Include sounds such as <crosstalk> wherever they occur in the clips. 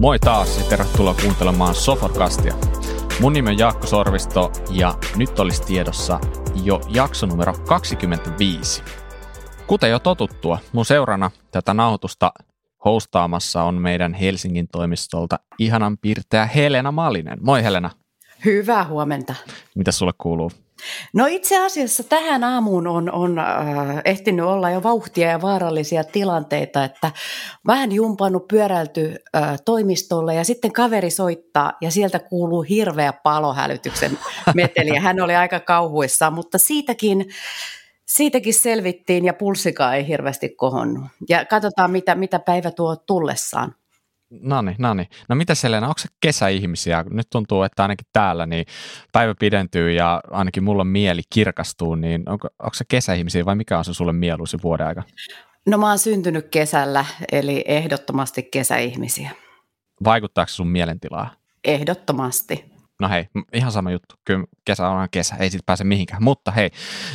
Moi taas ja tervetuloa kuuntelemaan Sofakastia. Mun nimi on Jaakko Sorvisto ja nyt olisi tiedossa jo jakso numero 25. Kuten jo totuttua, mun seurana tätä nauhoitusta hostaamassa on meidän Helsingin toimistolta ihanan piirtäjä Helena Malinen. Moi Helena. Hyvää huomenta. Mitä sulle kuuluu? No itse asiassa tähän aamuun on, on äh, ehtinyt olla jo vauhtia ja vaarallisia tilanteita, että vähän jumpannut pyöräilty äh, toimistolle ja sitten kaveri soittaa ja sieltä kuuluu hirveä palohälytyksen meteli ja hän oli aika kauhuissaan, mutta siitäkin Siitäkin selvittiin ja pulssikaan ei hirveästi kohonnut. Ja katsotaan, mitä, mitä päivä tuo tullessaan. No niin, no niin. No mitä Selena, onko se kesäihmisiä? Nyt tuntuu, että ainakin täällä niin päivä pidentyy ja ainakin mulla mieli kirkastuu, niin onko, onko se kesäihmisiä vai mikä on se sulle mieluisi vuoden aika? No mä oon syntynyt kesällä, eli ehdottomasti kesäihmisiä. Vaikuttaako sun mielentilaa? Ehdottomasti. No hei, ihan sama juttu. Kyllä kesä on kesä, ei sitten pääse mihinkään. Mutta hei,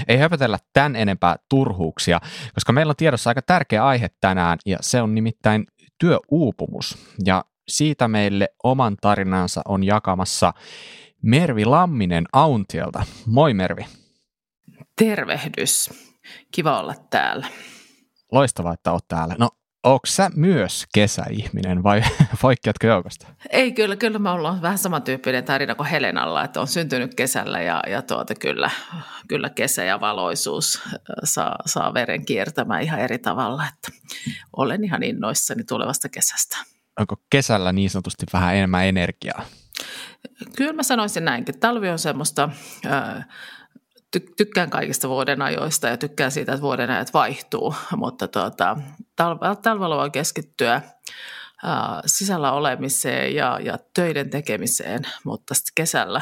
ei höpötellä tämän enempää turhuuksia, koska meillä on tiedossa aika tärkeä aihe tänään, ja se on nimittäin työuupumus. Ja siitä meille oman tarinansa on jakamassa Mervi Lamminen Auntielta. Moi Mervi. Tervehdys. Kiva olla täällä. Loistavaa, että olet täällä. No, onko sä myös kesäihminen vai <laughs> poikkeatko joukosta? Ei, kyllä, kyllä me ollaan vähän samantyyppinen tarina kuin Helenalla, että on syntynyt kesällä ja, ja tuota, kyllä, kyllä kesä ja valoisuus saa, saa veren kiertämään ihan eri tavalla, että olen ihan innoissani tulevasta kesästä. Onko kesällä niin sanotusti vähän enemmän energiaa? Kyllä mä sanoisin näinkin. Talvi on semmoista... Ää, tykkään kaikista vuoden ajoista ja tykkään siitä, että vuoden ajat vaihtuu, <laughs> mutta tuota, talvella, voi keskittyä sisällä olemiseen ja, ja töiden tekemiseen, mutta sitten kesällä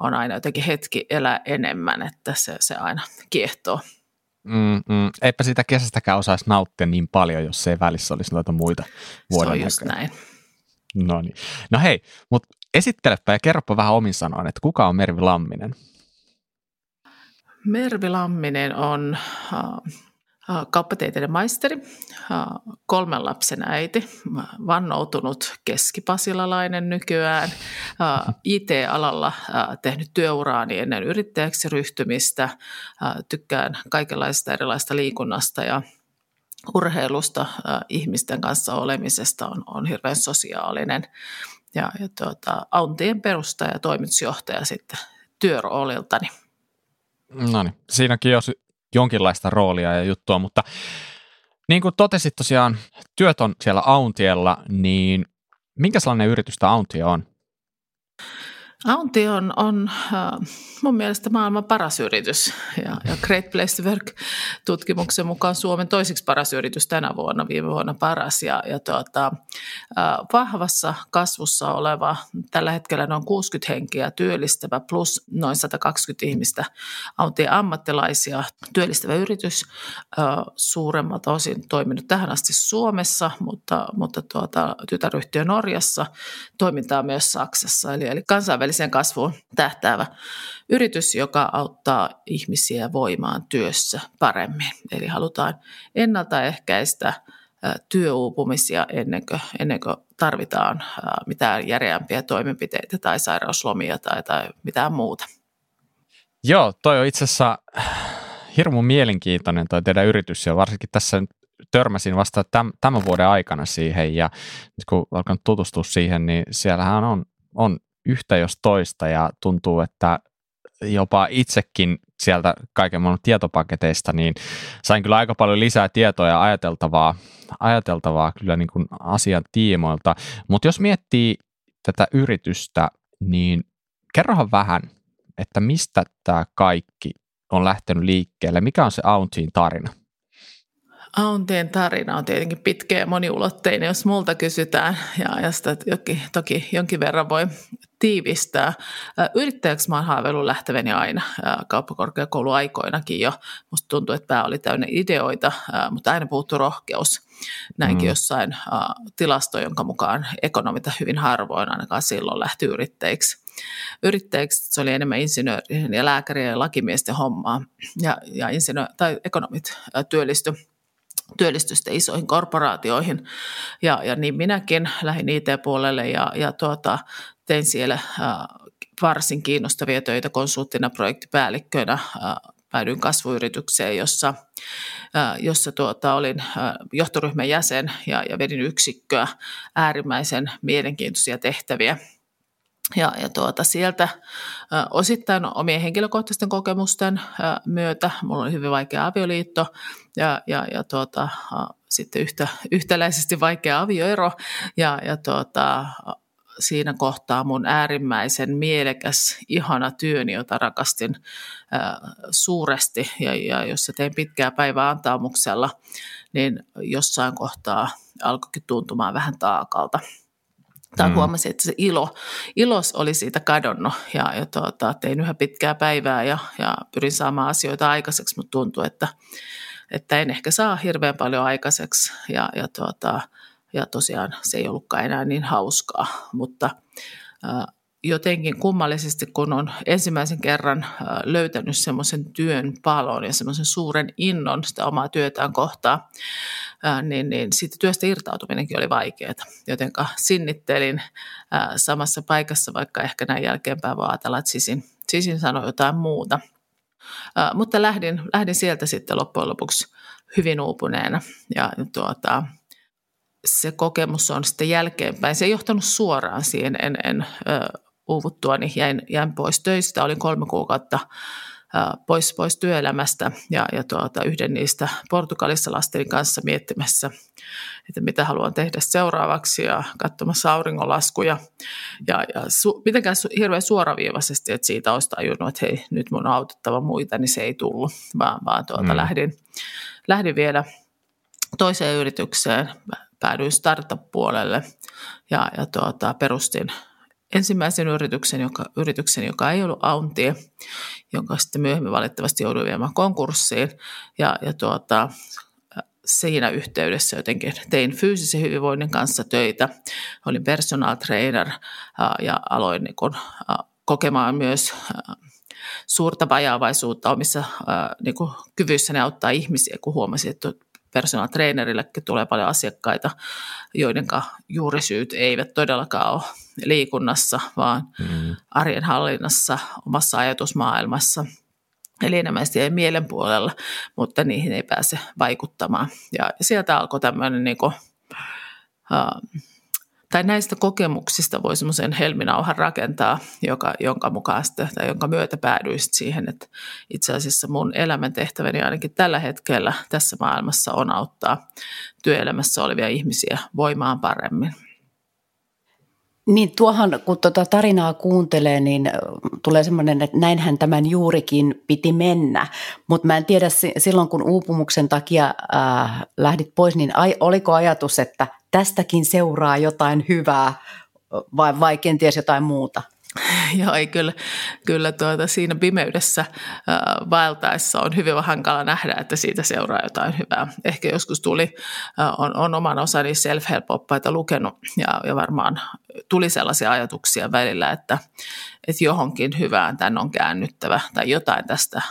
on aina jotenkin hetki elää enemmän, että se, se aina kiehtoo. Mm, mm. Eipä sitä kesästäkään osaisi nauttia niin paljon, jos se ei välissä olisi noita muita vuoden Se on just näin. No niin. No hei, mutta esittelepä ja kerropa vähän omin sanoin, että kuka on Mervi Lamminen? Mervi Lamminen on äh, kauppatieteiden maisteri, äh, kolmen lapsen äiti, vannoutunut keskipasilalainen nykyään, äh, IT-alalla tehnyt työuraani ennen yrittäjäksi ryhtymistä, tykkään kaikenlaista erilaista liikunnasta ja urheilusta, ihmisten kanssa olemisesta on, on hirveän sosiaalinen ja, ja tuota, Auntien perustaja ja toimitusjohtaja sitten työrooliltani. No niin, siinäkin on jonkinlaista roolia ja juttua, mutta niin kuin totesit tosiaan, työt on siellä Auntiella, niin minkä sellainen yritys tämä Auntia on? Aunti on, on äh, mun mielestä maailman paras yritys. Ja, ja Great Place to Work-tutkimuksen mukaan Suomen toisiksi paras yritys tänä vuonna, viime vuonna paras. Ja, ja tuota, äh, vahvassa kasvussa oleva, tällä hetkellä noin 60 henkiä työllistävä plus noin 120 ihmistä Auntien ammattilaisia työllistävä yritys, äh, suuremmalta osin toiminut tähän asti Suomessa, mutta, mutta tuota, tytäryhtiö Norjassa toimintaa myös Saksassa, eli, eli kansainvälisesti taloudelliseen kasvuun tähtäävä yritys, joka auttaa ihmisiä voimaan työssä paremmin. Eli halutaan ennaltaehkäistä työuupumisia ennen kuin, ennen kuin tarvitaan mitään järeämpiä toimenpiteitä tai sairauslomia tai, tai mitään muuta. Joo, toi on itse asiassa hirmu mielenkiintoinen toi teidän yritys ja varsinkin tässä törmäsin vasta tämän vuoden aikana siihen ja nyt kun alkan tutustua siihen, niin siellähän on, on yhtä jos toista ja tuntuu, että jopa itsekin sieltä kaiken maailman tietopaketeista, niin sain kyllä aika paljon lisää tietoa ja ajateltavaa, ajateltavaa kyllä niin kuin asian tiimoilta. Mutta jos miettii tätä yritystä, niin kerrohan vähän, että mistä tämä kaikki on lähtenyt liikkeelle, mikä on se Auntiin tarina? Auntien tarina on tietenkin pitkä ja moniulotteinen, jos multa kysytään, ja, ja sitä toki, toki jonkin verran voi tiivistää. Yrittäjäksi mä oon haaveillut lähteveni aina kauppakorkeakouluaikoinakin jo. Musta tuntuu, että pää oli täynnä ideoita, mutta aina puuttu rohkeus. Näinkin mm. jossain tilasto, jonka mukaan ekonomita hyvin harvoin ainakaan silloin lähti yrittäjiksi. Yrittäjiksi se oli enemmän insinöörien ja lääkärien ja lakimiesten hommaa, ja, ja insinöö- tai ekonomit työllisty työllistystä isoihin korporaatioihin. Ja, ja niin minäkin lähdin IT-puolelle ja, ja tuota, tein siellä äh, varsin kiinnostavia töitä konsulttina, projektipäällikkönä. Äh, päädyin kasvuyritykseen, jossa, jossa tuota, olin johtoryhmän jäsen ja, ja vedin yksikköä äärimmäisen mielenkiintoisia tehtäviä – ja, ja tuota, sieltä osittain omien henkilökohtaisten kokemusten myötä, mulla oli hyvin vaikea avioliitto ja, ja, ja tuota, sitten yhtä, yhtäläisesti vaikea avioero. Ja, ja tuota, siinä kohtaa mun äärimmäisen mielekäs, ihana työni, jota rakastin ä, suuresti. Ja, ja jossa tein pitkää päivää antaamuksella, niin jossain kohtaa alkoikin tuntumaan vähän taakalta – tai mm. huomasin, että se ilo, ilos oli siitä kadonnut ja, ja tuota, tein yhä pitkää päivää ja, ja pyrin saamaan asioita aikaiseksi, mutta tuntuu, että, että en ehkä saa hirveän paljon aikaiseksi ja, ja, tuota, ja tosiaan se ei ollutkaan enää niin hauskaa, mutta ää, jotenkin kummallisesti, kun on ensimmäisen kerran löytänyt semmoisen työn palon ja semmoisen suuren innon sitä omaa työtään niin, niin siitä työstä irtautuminenkin oli vaikeaa. Joten sinnittelin samassa paikassa, vaikka ehkä näin jälkeenpäin voi ajatella, että sisin, sisin sanoi jotain muuta. Mutta lähdin, lähdin sieltä sitten loppujen lopuksi hyvin uupuneena ja tuota, se kokemus on sitten jälkeenpäin. Se ei johtanut suoraan siihen, en, en uuvuttua, niin jäin, jäin pois töistä. Olin kolme kuukautta pois, pois työelämästä ja, ja tuota, yhden niistä Portugalissa lasteni kanssa miettimässä, että mitä haluan tehdä seuraavaksi ja katsomassa auringonlaskuja. Ja, ja su, mitenkään su, hirveän suoraviivaisesti, että siitä olisi tajunnut, että hei, nyt mun on autettava muita, niin se ei tullut, vaan, vaan tuota, mm. lähdin, lähdin vielä toiseen yritykseen, päädyin startup-puolelle ja, ja tuota, perustin ensimmäisen yrityksen, joka, yrityksen, joka ei ollut Auntie, jonka sitten myöhemmin valitettavasti jouduin viemään konkurssiin. Ja, ja tuota, siinä yhteydessä jotenkin tein fyysisen hyvinvoinnin kanssa töitä. Olin personal trainer ja aloin niin kun, kokemaan myös suurta vajaavaisuutta omissa niin kuin, kyvyissäni auttaa ihmisiä, kun huomasin, että personal trainerillekin tulee paljon asiakkaita, joiden juurisyyt eivät todellakaan ole liikunnassa, vaan mm. arjen hallinnassa, omassa ajatusmaailmassa. Eli enemmän siihen mielen puolella, mutta niihin ei pääse vaikuttamaan. Ja sieltä alkoi tämmöinen niin kuin, uh, tai näistä kokemuksista voi semmoisen helminauhan rakentaa, joka, jonka mukaan sitten, tai jonka myötä päädyin siihen, että itse asiassa mun elämäntehtäväni ainakin tällä hetkellä tässä maailmassa on auttaa työelämässä olevia ihmisiä voimaan paremmin. Niin tuohan, kun tuota tarinaa kuuntelee, niin tulee semmoinen, että näinhän tämän juurikin piti mennä. Mutta mä en tiedä, silloin kun uupumuksen takia äh, lähdit pois, niin ai, oliko ajatus, että tästäkin seuraa jotain hyvää vai, vai kenties jotain muuta? <laughs> Joo, ei kyllä, kyllä tuota, siinä pimeydessä äh, vaeltaessa on hyvin hankala nähdä, että siitä seuraa jotain hyvää. Ehkä joskus tuli, äh, on, on oman osani self-help-oppaita lukenut ja, ja varmaan tuli sellaisia ajatuksia välillä, että, että johonkin hyvään tämän on käännyttävä tai jotain, tästä,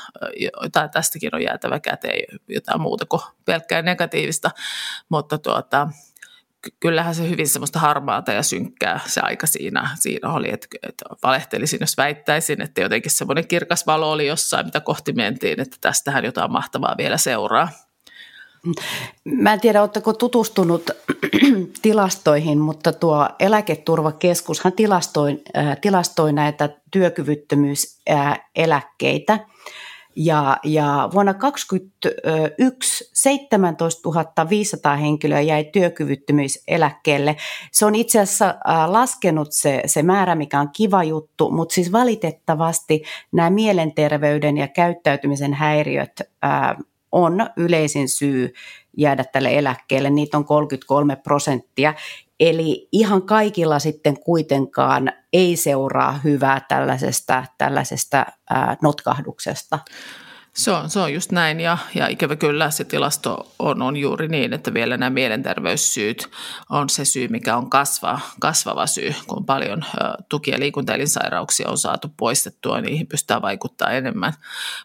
jotain tästäkin on jäätävä käteen, jotain muuta kuin pelkkää negatiivista, mutta tuota, kyllähän se hyvin semmoista harmaata ja synkkää se aika siinä, siinä oli, että, valehtelisin, jos väittäisin, että jotenkin semmoinen kirkas valo oli jossain, mitä kohti mentiin, että tästähän jotain mahtavaa vielä seuraa. Mä en tiedä, oletteko tutustunut <clears throat> tilastoihin, mutta tuo eläketurvakeskushan tilastoi, äh, tilastoi näitä työkyvyttömyyseläkkeitä – ja, ja vuonna 2021 17 500 henkilöä jäi työkyvyttömyyseläkkeelle. Se on itse asiassa laskenut se, se määrä, mikä on kiva juttu, mutta siis valitettavasti nämä mielenterveyden ja käyttäytymisen häiriöt ää, on yleisin syy jäädä tälle eläkkeelle. Niitä on 33 prosenttia. Eli ihan kaikilla sitten kuitenkaan ei seuraa hyvää tällaisesta, tällaisesta ää, notkahduksesta. Se on, se on just näin ja, ja ikävä kyllä se tilasto on, on juuri niin, että vielä nämä mielenterveyssyyt on se syy, mikä on kasva, kasvava syy, kun paljon tuki- ja liikuntaelinsairauksia on saatu poistettua, niihin pystytään vaikuttaa enemmän,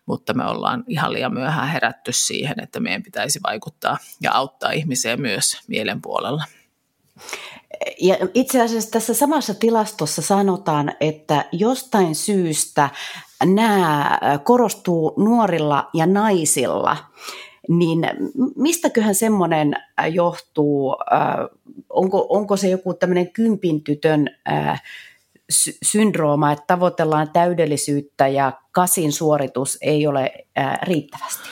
mutta me ollaan ihan liian myöhään herätty siihen, että meidän pitäisi vaikuttaa ja auttaa ihmisiä myös mielen puolella. Ja itse asiassa tässä samassa tilastossa sanotaan, että jostain syystä nämä korostuu nuorilla ja naisilla, niin mistäköhän semmoinen johtuu? Onko, onko se joku tämmöinen kympin tytön syndrooma, että tavoitellaan täydellisyyttä ja kasin suoritus ei ole riittävästi?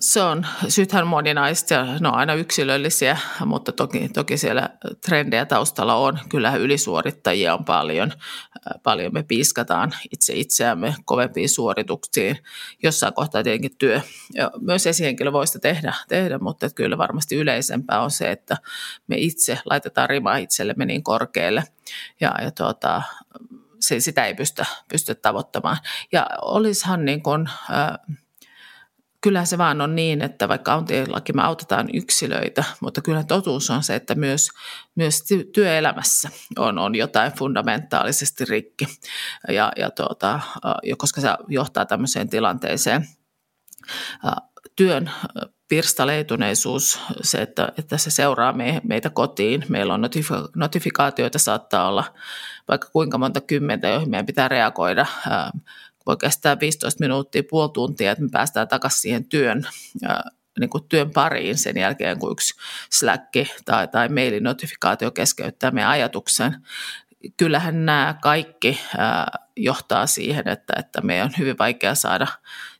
Se on, syythän moninaista ja ne on aina yksilöllisiä, mutta toki, toki siellä trendejä taustalla on. Kyllähän ylisuorittajia on paljon. Paljon me piiskataan itse itseämme kovempiin suorituksiin. Jossain kohtaa tietenkin työ. Ja myös esihenkilö voi sitä tehdä, tehdä mutta kyllä varmasti yleisempää on se, että me itse laitetaan rimaa itsellemme niin korkealle. Ja, ja tuota, se, sitä ei pystytä, pystytä tavoittamaan. Ja olisihan niin kuin, äh, kyllä se vaan on niin, että vaikka autiolaki me autetaan yksilöitä, mutta kyllä totuus on se, että myös, myös työelämässä on, on jotain fundamentaalisesti rikki, ja, ja tuota, koska se johtaa tämmöiseen tilanteeseen. Työn pirstaleituneisuus, se, että, että se seuraa me, meitä kotiin. Meillä on notifika- notifikaatioita, saattaa olla vaikka kuinka monta kymmentä, joihin meidän pitää reagoida voi kestää 15 minuuttia, puoli tuntia, että me päästään takaisin siihen työn, niin kuin työn pariin sen jälkeen, kun yksi Slack tai, tai mailin-notifikaatio keskeyttää meidän ajatuksen. Kyllähän nämä kaikki johtaa siihen, että, että meidän on hyvin vaikea saada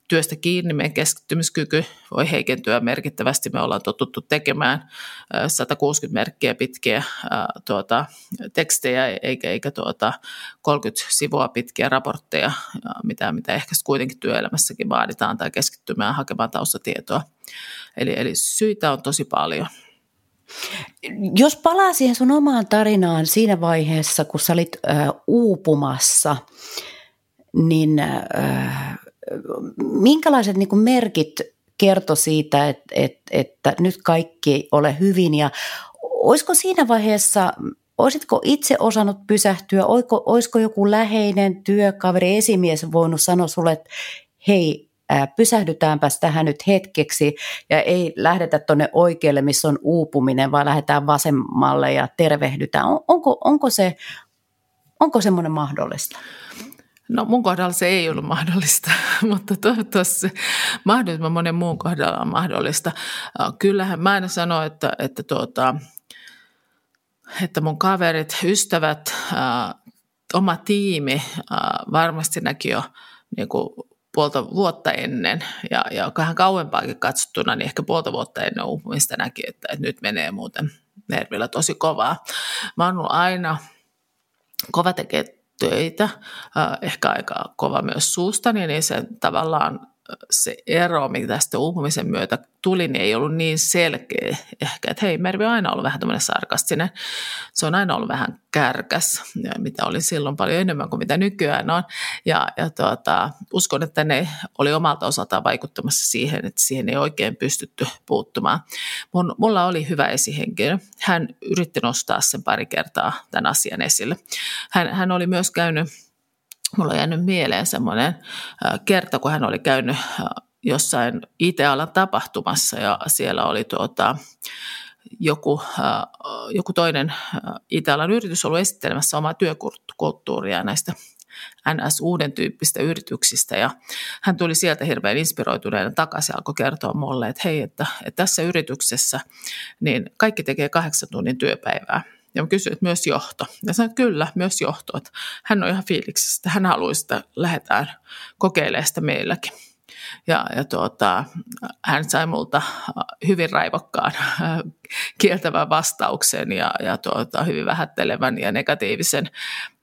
työstä kiinni, meidän keskittymiskyky voi heikentyä merkittävästi. Me ollaan totuttu tekemään 160 merkkiä pitkiä tuota, tekstejä eikä, eikä tuota 30 sivua pitkiä raportteja, mitä, mitä ehkä kuitenkin työelämässäkin vaaditaan tai keskittymään hakemaan taustatietoa. Eli, eli syitä on tosi paljon. Jos palaa siihen sun omaan tarinaan siinä vaiheessa, kun sä olit äh, uupumassa, niin äh, minkälaiset niin merkit kertoi siitä, että, että, että nyt kaikki ole hyvin ja olisiko siinä vaiheessa, olisitko itse osannut pysähtyä, olisiko, olisiko joku läheinen työkaveri, esimies voinut sanoa sulle, että hei, pysähdytäänpäs tähän nyt hetkeksi ja ei lähdetä tuonne oikealle, missä on uupuminen, vaan lähdetään vasemmalle ja tervehdytään. onko, onko se, onko semmoinen mahdollista? No mun kohdalla se ei ollut mahdollista, <laughs> mutta toivottavasti mahdollisimman monen muun kohdalla on mahdollista. Kyllähän mä aina sanon, että, että, tuota, että mun kaverit, ystävät, oma tiimi varmasti näki jo niin kuin puolta vuotta ennen ja, ja vähän kauempaakin katsottuna, niin ehkä puolta vuotta ennen uupumista näki, että, että nyt menee muuten nervillä tosi kovaa. Mä oon aina kova tekee töitä, ehkä aika kova myös suustani, niin se tavallaan se ero, mikä tästä uupumisen myötä tuli, niin ei ollut niin selkeä ehkä, että hei, Mervi on aina ollut vähän tämmöinen sarkastinen. Se on aina ollut vähän kärkäs, mitä oli silloin paljon enemmän kuin mitä nykyään on. Ja, ja tuota, uskon, että ne oli omalta osaltaan vaikuttamassa siihen, että siihen ei oikein pystytty puuttumaan. Mun, mulla oli hyvä esihenkilö. Hän yritti nostaa sen pari kertaa tämän asian esille. Hän, hän oli myös käynyt Mulla on jäänyt mieleen semmoinen kerta, kun hän oli käynyt jossain IT-alan tapahtumassa ja siellä oli tuota, joku, joku toinen IT-alan yritys ollut esittelemässä omaa työkulttuuria näistä NS-uuden tyyppistä yrityksistä ja hän tuli sieltä hirveän inspiroituneena takaisin ja alkoi kertoa mulle, että hei, että, että tässä yrityksessä niin kaikki tekee kahdeksan tunnin työpäivää ja mä kysyin, että myös johto. Ja sanoin, että kyllä, myös johto. Että hän on ihan fiiliksissä, hän haluaisi, että lähdetään kokeilemaan sitä meilläkin. Ja, ja tuota, hän sai multa hyvin raivokkaan kieltävän vastauksen ja, ja tuota, hyvin vähättelevän ja negatiivisen.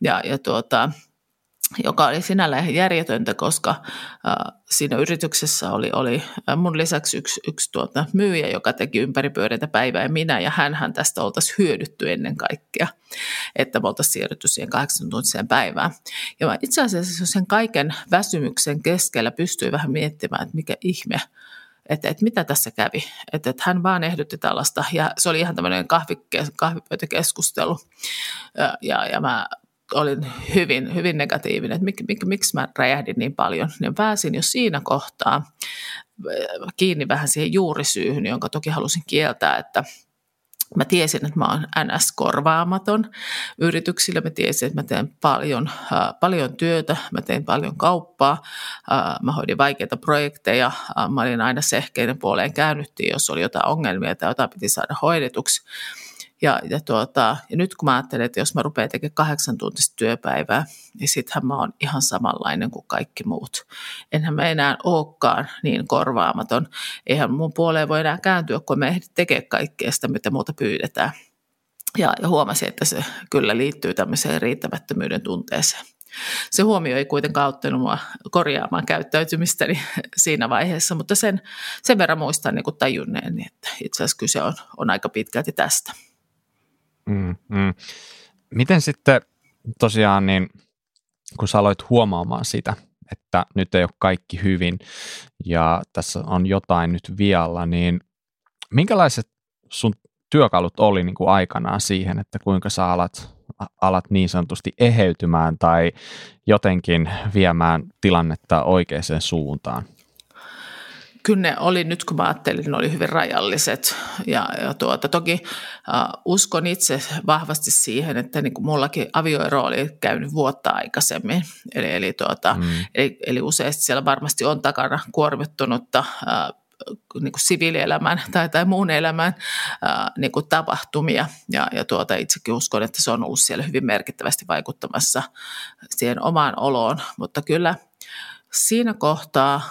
Ja, ja tuota, joka oli sinällään järjetöntä, koska äh, siinä yrityksessä oli, oli mun lisäksi yksi, yksi tuota, myyjä, joka teki ympäripyöreitä päivää ja minä ja hän tästä oltaisiin hyödytty ennen kaikkea, että me oltaisiin siirrytty siihen kahdeksan tuntiseen päivään. Ja mä itse asiassa sen kaiken väsymyksen keskellä pystyi vähän miettimään, että mikä ihme, että, että mitä tässä kävi. Että, että hän vaan ehdotti tällaista ja se oli ihan tämmöinen kahvipöytäkeskustelu ja, ja mä olin hyvin, hyvin negatiivinen, että mik, mik, miksi mä räjähdin niin paljon, niin pääsin jo siinä kohtaa äh, kiinni vähän siihen juurisyyhyn, jonka toki halusin kieltää, että Mä tiesin, että mä oon NS-korvaamaton yrityksillä. Mä tiesin, että mä teen paljon, äh, paljon työtä, mä teen paljon kauppaa, äh, mä hoidin vaikeita projekteja. Äh, mä olin aina sehkeinen puoleen käännyttiin, jos oli jotain ongelmia tai jotain piti saada hoidetuksi. Ja, ja, tuota, ja nyt kun mä ajattelen, että jos mä rupean tekemään kahdeksan tuntista työpäivää, niin sittenhän mä oon ihan samanlainen kuin kaikki muut. Enhän mä enää olekaan niin korvaamaton. Eihän mun puoleen voi enää kääntyä, kun mä ehdin tekemään kaikkea sitä, mitä muuta pyydetään. Ja, ja huomasin, että se kyllä liittyy tämmöiseen riittämättömyyden tunteeseen. Se huomio ei kuitenkaan auttanut mua korjaamaan käyttäytymistäni <laughs> siinä vaiheessa, mutta sen, sen verran muistan niin tajunneeni, että itse asiassa kyse on, on aika pitkälti tästä. Mm, mm. Miten sitten tosiaan, niin, kun sä aloit huomaamaan sitä, että nyt ei ole kaikki hyvin ja tässä on jotain nyt vialla, niin minkälaiset sun työkalut oli niin kuin aikanaan siihen, että kuinka sä alat, alat niin sanotusti eheytymään tai jotenkin viemään tilannetta oikeaan suuntaan? Kyllä ne oli, nyt kun mä ajattelin, ne oli hyvin rajalliset. Ja, ja tuota, toki uh, uskon itse vahvasti siihen, että niin kuin mullakin avioero oli käynyt vuotta aikaisemmin. Eli, eli, tuota, mm. eli, eli useasti siellä varmasti on takana kuormittunutta uh, niin kuin siviilielämän tai, tai muun elämän ää, niin kuin tapahtumia. Ja, ja tuota, itsekin uskon, että se on ollut siellä hyvin merkittävästi vaikuttamassa siihen omaan oloon. Mutta kyllä – siinä kohtaa,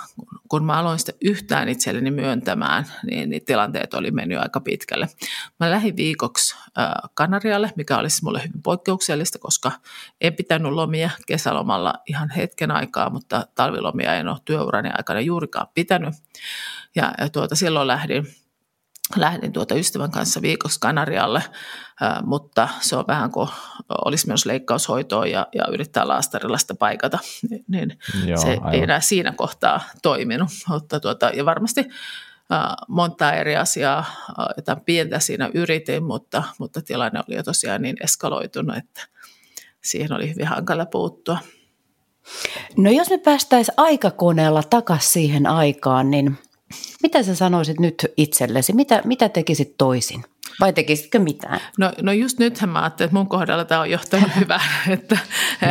kun mä aloin sitä yhtään itselleni myöntämään, niin, niin tilanteet oli mennyt aika pitkälle. Mä lähdin viikoksi Kanarialle, mikä olisi mulle hyvin poikkeuksellista, koska en pitänyt lomia kesälomalla ihan hetken aikaa, mutta talvilomia en ole työurani aikana juurikaan pitänyt. Ja, ja tuota, silloin lähdin lähdin tuota ystävän kanssa viikoksi Kanarialle, mutta se on vähän kuin olisi myös leikkaushoitoa ja, ja yrittää laastarilla sitä paikata, niin, <laughs> niin Joo, se aivan. ei enää siinä kohtaa toiminut. Mutta tuota, ja varmasti monta eri asiaa, jotain pientä siinä yritin, mutta, mutta tilanne oli jo tosiaan niin eskaloitunut, että siihen oli hyvin hankala puuttua. No jos me päästäisiin aikakoneella takaisin siihen aikaan, niin mitä sä sanoisit nyt itsellesi? Mitä, mitä tekisit toisin? Vai tekisitkö mitään? No, no just nythän mä ajattelin, että mun kohdalla tämä on johtanut <laughs> hyvää, että,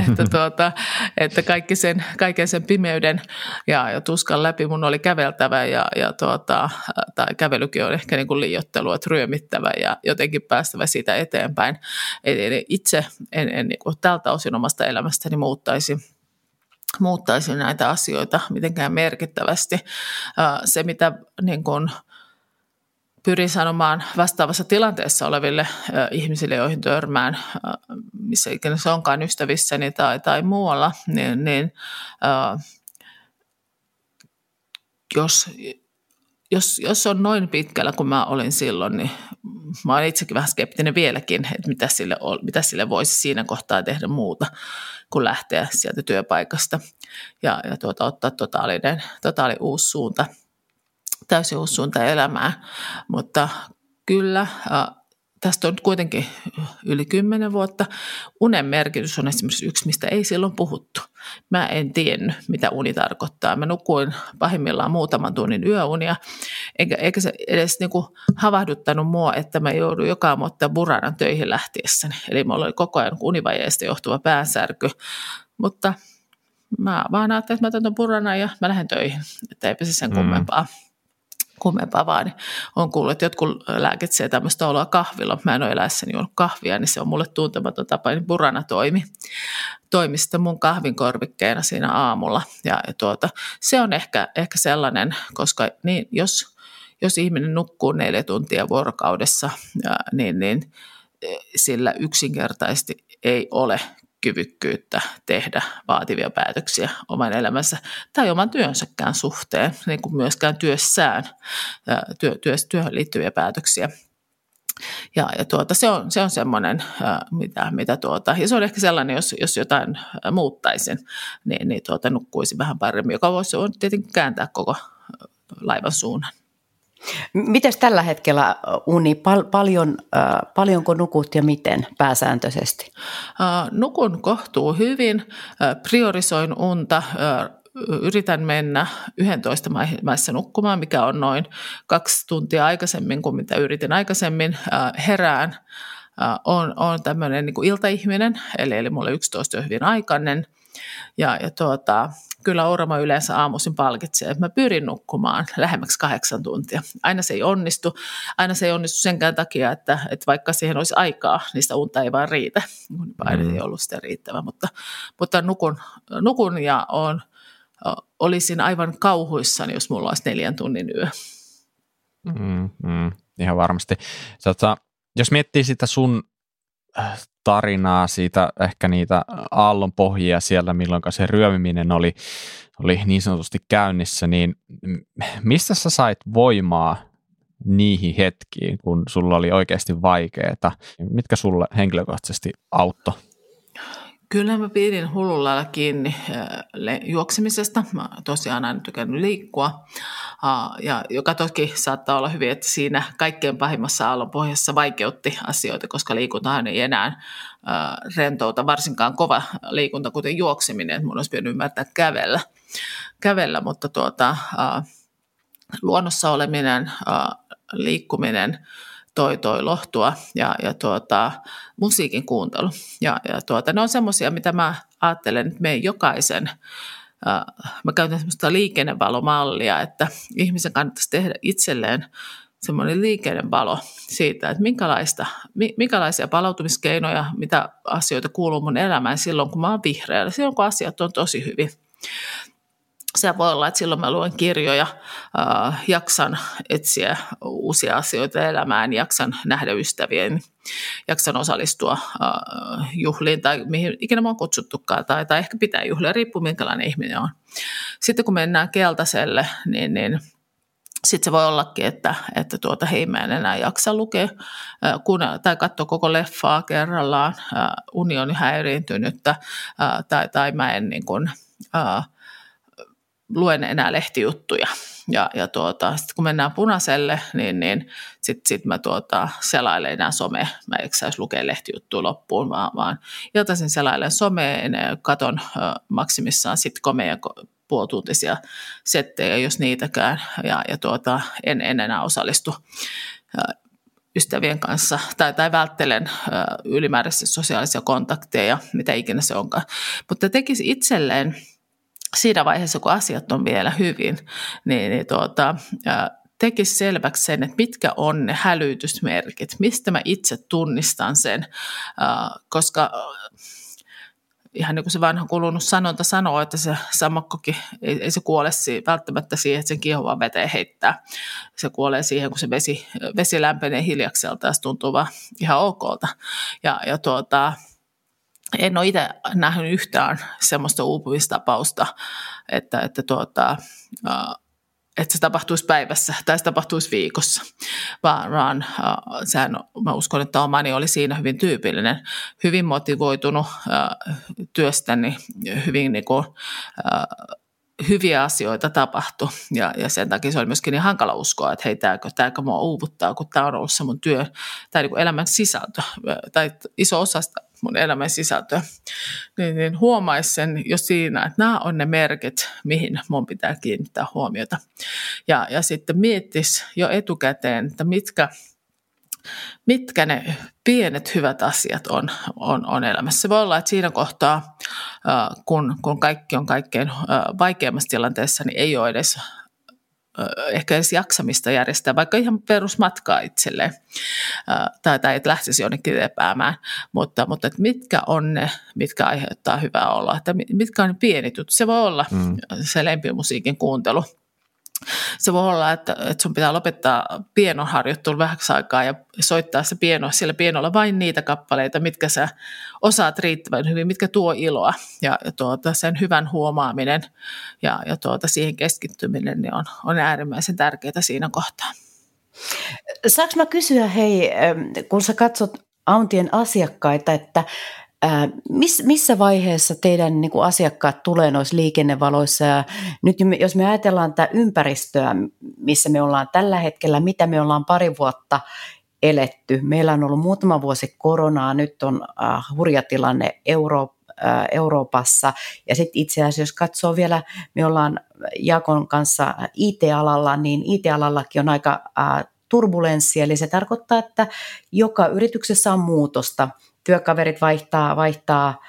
että, tuota, että kaikki sen, kaiken sen pimeyden ja, ja tuskan läpi mun oli käveltävä ja, ja tuota, tai kävelykin on ehkä niin kuin liiottelua, että ryömittävä ja jotenkin päästävä siitä eteenpäin. Eli, eli itse en, en niin kuin tältä osin omasta elämästäni muuttaisi muuttaisi näitä asioita mitenkään merkittävästi. Se, mitä niin kuin pyrin sanomaan vastaavassa tilanteessa oleville ihmisille, joihin törmään, missä ikinä se onkaan ystävissäni tai, tai muualla, niin, niin jos, jos, jos on noin pitkällä kuin mä olin silloin, niin mä olen itsekin vähän skeptinen vieläkin, että mitä sille, mitä sille voisi siinä kohtaa tehdä muuta kuin lähteä sieltä työpaikasta ja, ja tuota, ottaa totaalinen, totaali uusi suunta, täysin uusi suunta elämää. Mutta kyllä tästä on kuitenkin yli kymmenen vuotta. Unen merkitys on esimerkiksi yksi, mistä ei silloin puhuttu. Mä en tiennyt, mitä uni tarkoittaa. Mä nukuin pahimmillaan muutaman tunnin yöunia, eikä, eikä se edes niinku havahduttanut mua, että mä joudun joka aamu buranan töihin lähtiessäni. Eli mulla oli koko ajan univajeesta johtuva päänsärky, mutta mä vaan ajattelin, että mä otan burana ja mä lähden töihin, että eipä se sen mm. kummempaa. Mm kummempaa vaan. Niin on kuullut, että jotkut lääkitsee tämmöistä oloa kahvilla. Mä en ole eläessäni juonut kahvia, niin se on mulle tuntematon tapa. Niin burana toimi. Toimi sitten mun kahvinkorvikkeena siinä aamulla. Ja, ja tuota, se on ehkä, ehkä sellainen, koska niin, jos, jos ihminen nukkuu neljä tuntia vuorokaudessa, ja, niin, niin sillä yksinkertaisesti ei ole kyvykkyyttä tehdä vaativia päätöksiä oman elämänsä tai oman työnsäkään suhteen, niin kuin myöskään työssään, työ, työhön liittyviä päätöksiä. Ja, ja tuota, se on, se on semmoinen, mitä, mitä tuota, ja se on ehkä sellainen, jos, jos jotain muuttaisin, niin, niin tuota, nukkuisi vähän paremmin, joka voisi tietenkin kääntää koko laivan suunnan. Miten tällä hetkellä uni, Pal- paljon, äh, paljonko nukut ja miten pääsääntöisesti? Äh, nukun kohtuu hyvin, äh, priorisoin unta, äh, yritän mennä 11 maissa nukkumaan, mikä on noin kaksi tuntia aikaisemmin kuin mitä yritin aikaisemmin. Äh, herään, äh, on, on tämmöinen niin iltaihminen, eli, eli mulle 11 on hyvin aikainen. Ja, ja tuota, kyllä Ourama yleensä aamuisin palkitsee, että mä pyrin nukkumaan lähemmäksi kahdeksan tuntia. Aina se ei onnistu. Aina se ei onnistu senkään takia, että, että vaikka siihen olisi aikaa, niin sitä unta ei vaan riitä. Paine mm. ei ollut sitä riittävä, mutta, mutta nukun, nukun ja on, olisin aivan kauhuissani, jos mulla olisi neljän tunnin yö. Mm, mm, ihan varmasti. Tota, jos miettii sitä sun äh, tarinaa siitä, ehkä niitä aallon pohjia siellä, milloin se ryömiminen oli, oli niin sanotusti käynnissä, niin mistä sä sait voimaa niihin hetkiin, kun sulla oli oikeasti vaikeaa? Mitkä sulle henkilökohtaisesti auttoi? Kyllä mä pidin hullulla kiinni juoksemisesta. Mä tosiaan aina tykännyt liikkua. Ja joka toki saattaa olla hyvin, että siinä kaikkein pahimmassa aallonpohjassa vaikeutti asioita, koska liikuntahan ei enää rentouta, varsinkaan kova liikunta, kuten juokseminen. Että mun olisi pitänyt ymmärtää kävellä, kävellä mutta tuota, luonnossa oleminen, liikkuminen – toi, toi lohtua ja, ja tuota, musiikin kuuntelu. Ja, ja tuota, ne on semmoisia, mitä mä ajattelen, että me jokaisen, äh, mä käytän semmoista liikennevalomallia, että ihmisen kannattaisi tehdä itselleen semmoinen liikennevalo siitä, että minkälaista, minkälaisia palautumiskeinoja, mitä asioita kuuluu mun elämään silloin, kun mä oon vihreällä, silloin kun asiat on tosi hyvin se voi olla, että silloin mä luen kirjoja, äh, jaksan etsiä uusia asioita elämään, jaksan nähdä ystävien, jaksan osallistua äh, juhliin tai mihin ikinä mä oon kutsuttukaan tai, tai ehkä pitää juhlia, riippuu minkälainen ihminen on. Sitten kun mennään keltaiselle, niin, niin sitten se voi ollakin, että, että tuota, hei mä en enää jaksa lukea äh, kun, tai katsoa koko leffaa kerrallaan, äh, uni on häiriintynyttä äh, tai, tai mä en niin kuin, äh, luen enää lehtijuttuja. Ja, ja tuota, sitten kun mennään punaiselle, niin, niin sitten sit mä tuota, selailen enää some. Mä en saisi lukea lehtijuttuja loppuun, vaan, vaan iltaisin selailen someen, katon ö, maksimissaan sitcomeja puolituntisia settejä, jos niitäkään, ja, ja tuota, en, en enää osallistu ystävien kanssa tai, tai välttelen ö, ylimääräisesti sosiaalisia kontakteja, mitä ikinä se onkaan. Mutta tekisi itselleen siinä vaiheessa, kun asiat on vielä hyvin, niin, niin tuota, tekisi selväksi sen, että mitkä on ne hälytysmerkit, mistä mä itse tunnistan sen, koska ihan niin kuin se vanha kulunut sanonta sanoo, että se sammakkokin, ei, ei se kuole välttämättä siihen, että sen kiehuvaan veteen heittää. Se kuolee siihen, kun se vesi, vesi lämpenee hiljakselta ja se tuntuu vaan ihan okolta. Ja, ja tuota, en ole itse nähnyt yhtään semmoista uupumistapausta, että, että, tuota, että se tapahtuisi päivässä tai se tapahtuisi viikossa, vaan, vaan sehän, mä uskon, että omani oli siinä hyvin tyypillinen, hyvin motivoitunut työstäni, hyvin niin kuin, hyviä asioita tapahtui. Ja, ja sen takia se oli myöskin niin hankala uskoa, että hei, tämäkö, tämäkö mua uuvuttaa, kun tämä on ollut se mun työ tai niin elämän sisältö tai iso osa sitä mun elämän sisältöä, niin, niin huomaisi sen jo siinä, että nämä on ne merkit, mihin mun pitää kiinnittää huomiota. Ja, ja sitten miettisi jo etukäteen, että mitkä, mitkä ne pienet hyvät asiat on, on, on elämässä. Se voi olla, että siinä kohtaa, kun, kun kaikki on kaikkein vaikeimmassa tilanteessa, niin ei ole edes ehkä edes jaksamista järjestää, vaikka ihan perusmatkaa itselleen tai, tai että lähtisi jonnekin lepäämään, mutta, mutta että mitkä on ne, mitkä aiheuttaa hyvää olla, että mitkä on ne pienit jutut. Se voi olla mm. se lempimusiikin kuuntelu se voi olla, että, että sun pitää lopettaa pienoharjoittelu vähäksi aikaa ja soittaa se pieno, siellä pienolla vain niitä kappaleita, mitkä sä osaat riittävän hyvin, mitkä tuo iloa. Ja, ja tuota, sen hyvän huomaaminen ja, ja tuota, siihen keskittyminen niin on, on äärimmäisen tärkeää siinä kohtaa. Saanko mä kysyä, hei, kun sä katsot Auntien asiakkaita, että miss, missä vaiheessa teidän niin kuin asiakkaat tulee noissa liikennevaloissa? Ja nyt jos me ajatellaan tätä ympäristöä, missä me ollaan tällä hetkellä, mitä me ollaan pari vuotta eletty. Meillä on ollut muutama vuosi koronaa, nyt on äh, hurja tilanne Euro, äh, Euroopassa. Ja sitten itse asiassa jos katsoo vielä, me ollaan Jakon kanssa IT-alalla, niin IT-alallakin on aika äh, turbulenssi, eli se tarkoittaa, että joka yrityksessä on muutosta – työkaverit vaihtaa, vaihtaa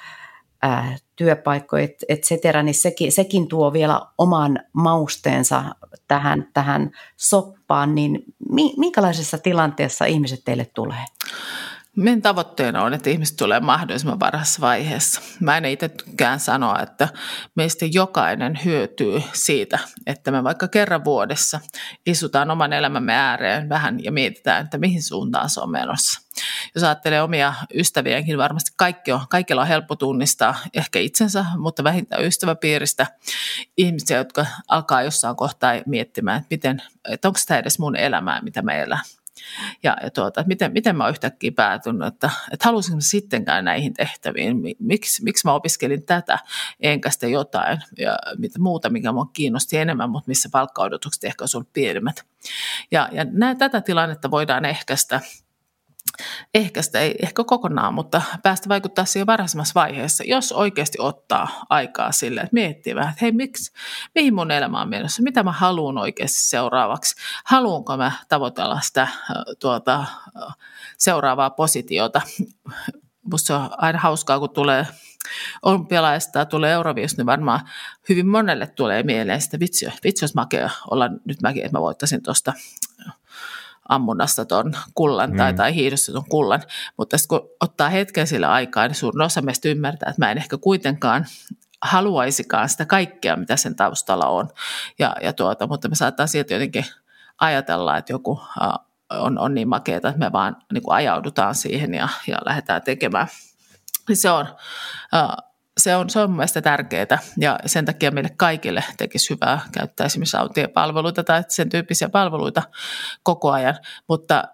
ää, työpaikkoja, et, et cetera, niin sekin, sekin tuo vielä oman mausteensa tähän, tähän soppaan, niin mi, minkälaisessa tilanteessa ihmiset teille tulee? Meidän tavoitteena on, että ihmiset tulee mahdollisimman varhaisessa vaiheessa. Mä en itse tykkään sanoa, että meistä jokainen hyötyy siitä, että me vaikka kerran vuodessa istutaan oman elämämme ääreen vähän ja mietitään, että mihin suuntaan se on menossa. Jos ajattelee omia ystäviäkin, varmasti kaikki on, kaikilla on helppo tunnistaa ehkä itsensä, mutta vähintään ystäväpiiristä ihmisiä, jotka alkaa jossain kohtaa miettimään, että, miten, että onko tämä edes mun elämää, mitä me ja, ja tuota, että miten, miten mä yhtäkkiä päätynyt, että, että halusinko sittenkään näihin tehtäviin, miksi, miksi mä opiskelin tätä, enkä sitä jotain ja mitä muuta, mikä mua kiinnosti enemmän, mutta missä palkkaodotukset ehkä ollut pienemmät. Ja, ja näin, tätä tilannetta voidaan ehkäistä ehkäistä, ei ehkä kokonaan, mutta päästä vaikuttaa siihen varhaisemmassa vaiheessa, jos oikeasti ottaa aikaa sille, että miettii vähän, että hei, miksi, mihin mun elämä on menossa, mitä mä haluan oikeasti seuraavaksi, haluanko mä tavoitella sitä tuota, seuraavaa positiota. Musta se on aina hauskaa, kun tulee olympialaista tulee Eurovius, niin varmaan hyvin monelle tulee mieleen sitä vitsi, vitsi jos makea olla nyt mäkin, että mä voittaisin tuosta ammunnasta tuon kullan tai, mm. tai hiihdossa tuon kullan. Mutta sitten kun ottaa hetken sillä aikaa, niin suurin osa meistä ymmärtää, että mä en ehkä kuitenkaan haluaisikaan sitä kaikkea, mitä sen taustalla on. Ja, ja tuota, mutta me saattaa sieltä jotenkin ajatella, että joku on, on niin makeata, että me vaan niin kuin ajaudutaan siihen ja, ja lähdetään tekemään. Niin se on, se on, se on mielestäni tärkeää ja sen takia meille kaikille tekisi hyvää käyttää esimerkiksi autiopalveluita tai sen tyyppisiä palveluita koko ajan, mutta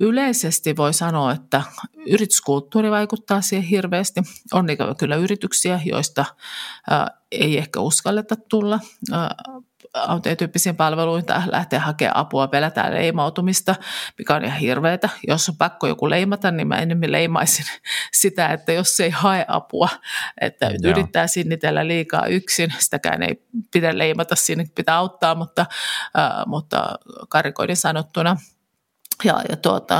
yleisesti voi sanoa, että yrityskulttuuri vaikuttaa siihen hirveästi. On kyllä yrityksiä, joista ei ehkä uskalleta tulla ää, tyyppisiin palveluihin tai lähteä hakemaan apua, pelätään leimautumista, mikä on ihan hirveätä. Jos on pakko joku leimata, niin mä enemmän leimaisin <laughs> sitä, että jos ei hae apua, että Joo. yrittää sinnitellä liikaa yksin, sitäkään ei pidä leimata, sinne pitää auttaa, mutta, äh, mutta karikoiden sanottuna. Ja, ja tuota,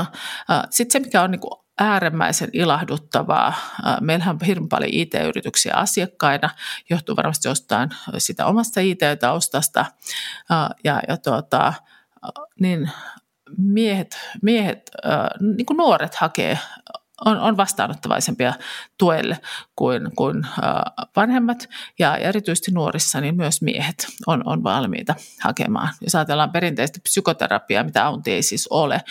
äh, sitten se, mikä on niin kuin äärimmäisen ilahduttavaa. Meillähän on hirveän paljon IT-yrityksiä asiakkaina, johtuu varmasti jostain sitä omasta IT-taustasta. Ja, ja tuota, niin miehet, miehet niin kuin nuoret hakee on, on vastaanottavaisempia tuelle kuin, kuin vanhemmat ja erityisesti nuorissa niin myös miehet on, on valmiita hakemaan. Jos ajatellaan perinteistä psykoterapiaa, mitä aunti ei siis ole,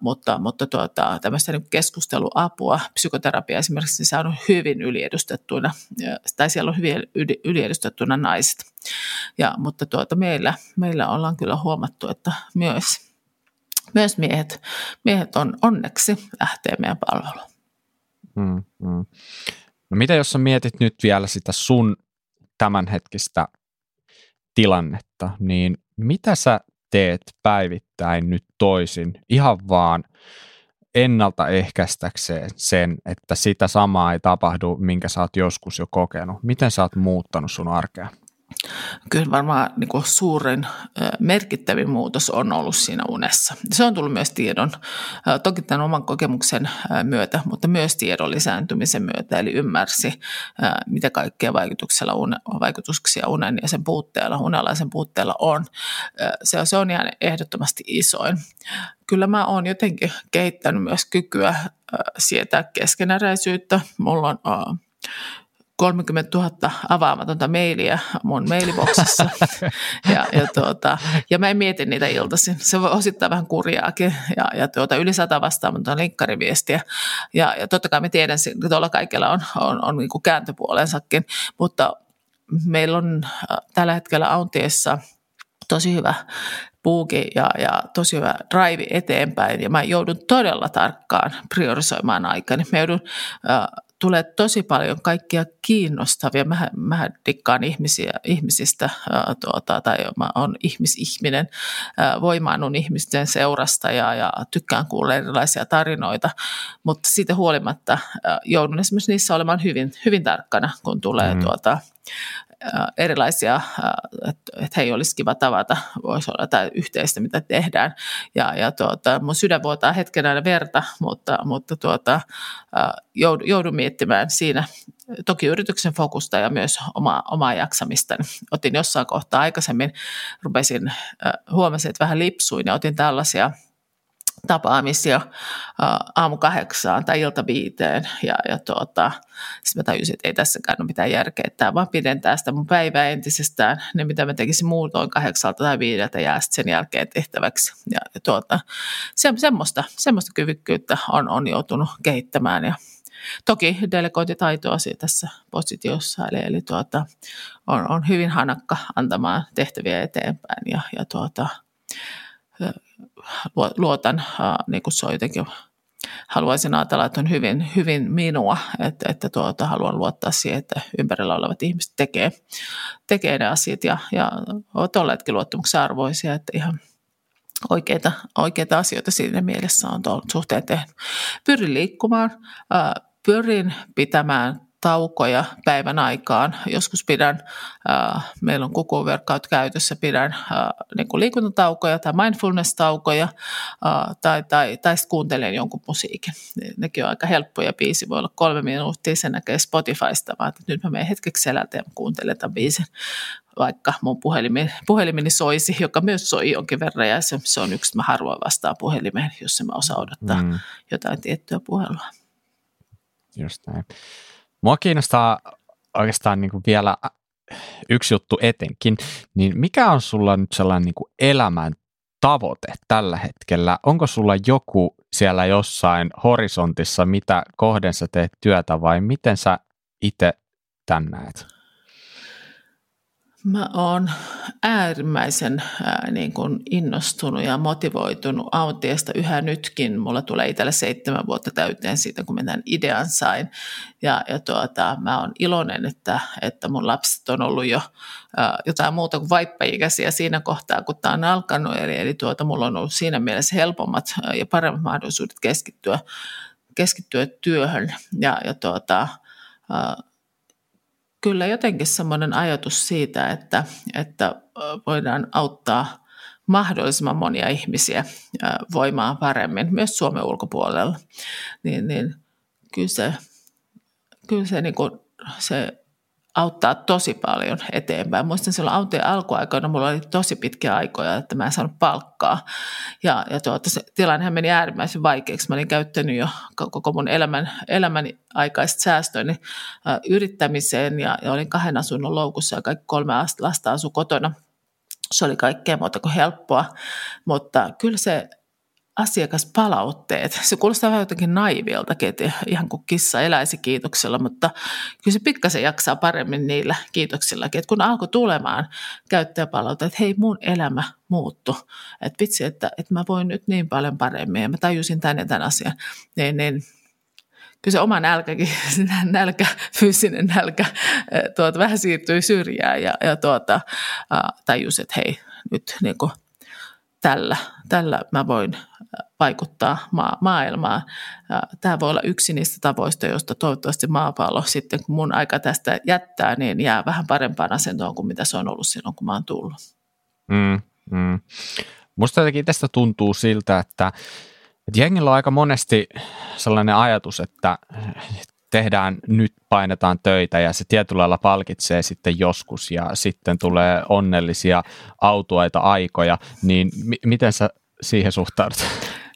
mutta, mutta tuota, tämmöistä niin keskusteluapua, psykoterapia esimerkiksi, niin se on hyvin yliedustettuna, tai siellä on hyvin yliedustettuna naiset. Ja, mutta tuota, meillä, meillä ollaan kyllä huomattu, että myös myös miehet, miehet on onneksi lähtee meidän palveluun. Mm, mm. No mitä jos sä mietit nyt vielä sitä sun tämänhetkistä tilannetta, niin mitä sä teet päivittäin nyt toisin ihan vaan ennaltaehkäistäkseen sen, että sitä samaa ei tapahdu, minkä sä oot joskus jo kokenut? Miten sä oot muuttanut sun arkea? Kyllä varmaan niin kuin suurin merkittävin muutos on ollut siinä unessa. Se on tullut myös tiedon, toki tämän oman kokemuksen myötä, mutta myös tiedon lisääntymisen myötä, eli ymmärsi, mitä kaikkea vaikutuksella vaikutuksia unen ja sen puutteella, unella sen puutteella on. Se, se on ihan ehdottomasti isoin. Kyllä mä oon jotenkin kehittänyt myös kykyä sietää keskeneräisyyttä. Mulla on 30 000 avaamatonta mailia mun mailiboksissa. ja, ja, tuota, ja mä en mieti niitä iltaisin. Se voi osittaa vähän kurjaakin. Ja, ja tuota, yli sata vastaamatonta linkkariviestiä. Ja, ja totta kai me tiedän, että tuolla kaikilla on, on, on niin kuin kääntöpuolensakin. Mutta meillä on äh, tällä hetkellä Auntiessa tosi hyvä puuki ja, ja tosi hyvä drive eteenpäin. Ja mä joudun todella tarkkaan priorisoimaan aikani. Mä joudun äh, tulee tosi paljon kaikkia kiinnostavia. Mä, mä dikkaan ihmisiä, ihmisistä, ää, tuota, tai mä oon ihmisihminen, ää, voimaannun ihmisten seurasta ja, ja tykkään kuulla erilaisia tarinoita, mutta siitä huolimatta ää, joudun esimerkiksi niissä olemaan hyvin, hyvin tarkkana, kun tulee mm. tuota, erilaisia, että et hei olisi kiva tavata, voisi olla jotain yhteistä, mitä tehdään. Ja, ja tuota, mun sydän vuotaa hetken aina verta, mutta, mutta tuota, joudun, joudun miettimään siinä toki yrityksen fokusta ja myös oma, omaa jaksamista. Otin jossain kohtaa aikaisemmin, rupesin, huomasin, että vähän lipsuin ja otin tällaisia – tapaamisia aamu kahdeksaan tai ilta viiteen. Ja, ja tuota, sitten mä tajusin, että ei tässäkään ole mitään järkeä, että tämä vaan pidentää sitä mun päivää entisestään. Ne, mitä mä tekisin muutoin kahdeksalta tai viideltä, jää sitten sen jälkeen tehtäväksi. Ja, ja tuota, se, semmoista, semmoista kyvykkyyttä on, on joutunut kehittämään ja Toki delegointitaitoa tässä positiossa, eli, eli tuota, on, on hyvin hanakka antamaan tehtäviä eteenpäin ja, ja tuota, luotan, niin kuin se on jotenkin, haluaisin ajatella, että on hyvin, hyvin minua, että, että tuota, haluan luottaa siihen, että ympärillä olevat ihmiset tekee, tekee ne asiat ja, ja ovat olleetkin luottamuksen arvoisia, että ihan oikeita, oikeita asioita siinä mielessä on tuon suhteen tehnyt. Pyrin liikkumaan, pyrin pitämään taukoja päivän aikaan. Joskus pidän, äh, meillä on Kuku Workout käytössä, pidän äh, niin kuin liikuntataukoja tai mindfulness-taukoja äh, tai, tai, tai sitten kuuntelen jonkun musiikin. Nekin on aika helppoja. Biisi voi olla kolme minuuttia, sen näkee Spotifysta, vaan että nyt mä menen hetkeksi selältä ja kuuntelen tämän biisin vaikka mun puhelimeni, puhelimeni soisi, joka myös soi jonkin verran ja se, se on yksi, mä harvoin vastaan puhelimeen, jos mä osaa odottaa mm. jotain tiettyä puhelua. Just näin. Mua kiinnostaa oikeastaan niin kuin vielä yksi juttu etenkin, niin mikä on sulla nyt sellainen niin kuin elämän tavoite tällä hetkellä? Onko sulla joku siellä jossain horisontissa, mitä kohden sä teet työtä vai miten sä itse tän näet? Mä oon äärimmäisen ää, niin kuin innostunut ja motivoitunut Autiesta yhä nytkin. Mulla tulee itselle seitsemän vuotta täyteen siitä, kun tämän idean sain. Ja, ja tuota, mä oon iloinen, että, että mun lapset on ollut jo ää, jotain muuta kuin vaippaikäisiä siinä kohtaa, kun tämä on alkanut. Eli, eli tuota, mulla on ollut siinä mielessä helpommat ja paremmat mahdollisuudet keskittyä, keskittyä työhön. Ja, ja tuota, ää, kyllä jotenkin semmoinen ajatus siitä, että, että voidaan auttaa mahdollisimman monia ihmisiä voimaan paremmin, myös Suomen ulkopuolella, niin, niin kyllä se, kyllä se, niin kuin, se auttaa tosi paljon eteenpäin. Muistan silloin autojen alkuaikoina mulla oli tosi pitkiä aikoja, että mä en saanut palkkaa. Ja, ja tuota, se tilannehan meni äärimmäisen vaikeaksi. Mä olin käyttänyt jo koko mun elämän, elämäni aikaista säästöni äh, yrittämiseen ja, ja olin kahden asunnon loukussa ja kaikki kolme lasta asui kotona. Se oli kaikkea muuta kuin helppoa, mutta kyllä se asiakaspalautteet. Se kuulostaa vähän jotenkin naiviltakin, että ihan kuin kissa eläisi kiitoksella, mutta kyllä se pikkasen jaksaa paremmin niillä kiitoksillakin. Että kun alkoi tulemaan käyttäjäpalautteet, että hei mun elämä muuttu, että vitsi, että, että mä voin nyt niin paljon paremmin ja mä tajusin ja tämän asian, niin, niin kyllä se oma nälkäkin, <laughs> nälkä, fyysinen nälkä, tuota, vähän siirtyi syrjään ja, ja tuota, tajusin, että hei, nyt niin kuin, tällä, tällä mä voin vaikuttaa ma- maailmaan. Tämä voi olla yksi niistä tavoista, joista toivottavasti maapallo sitten, kun mun aika tästä jättää, niin jää vähän parempaan asentoon kuin mitä se on ollut silloin, kun mä oon tullut. Mm, mm. Musta jotenkin tästä tuntuu siltä, että, että jengillä on aika monesti sellainen ajatus, että tehdään nyt, painetaan töitä ja se tietyllä lailla palkitsee sitten joskus ja sitten tulee onnellisia autuaita aikoja, niin m- miten sä siihen suhtaudut?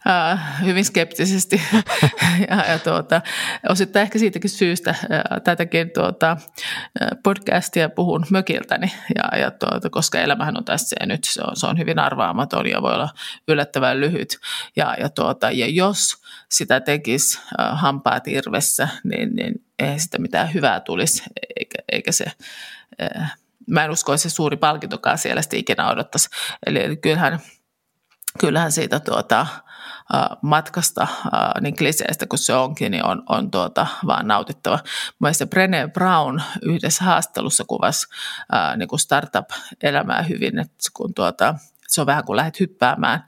äh, hyvin skeptisesti <laughs> ja, ja tuota, osittain ehkä siitäkin syystä äh, tätäkin tuota, äh, podcastia puhun mökiltäni, ja, ja tuota, koska elämähän on tässä ja nyt, se on, se on hyvin arvaamaton ja voi olla yllättävän lyhyt. Ja, ja, tuota, ja jos sitä tekisi äh, hampaat irvessä, niin, niin ei sitä mitään hyvää tulisi, eikä, eikä se... Äh, mä en usko, että se suuri palkintokaan siellä sitten ikinä odottaisi. Eli, eli kyllähän, kyllähän siitä tuota, matkasta, niin kliseistä kuin se onkin, niin on, on tuota, vaan nautittava. Mielestäni Brené Brown yhdessä haastattelussa kuvasi niin kuin startup-elämää hyvin, että kun tuota, se on vähän kuin lähdet hyppäämään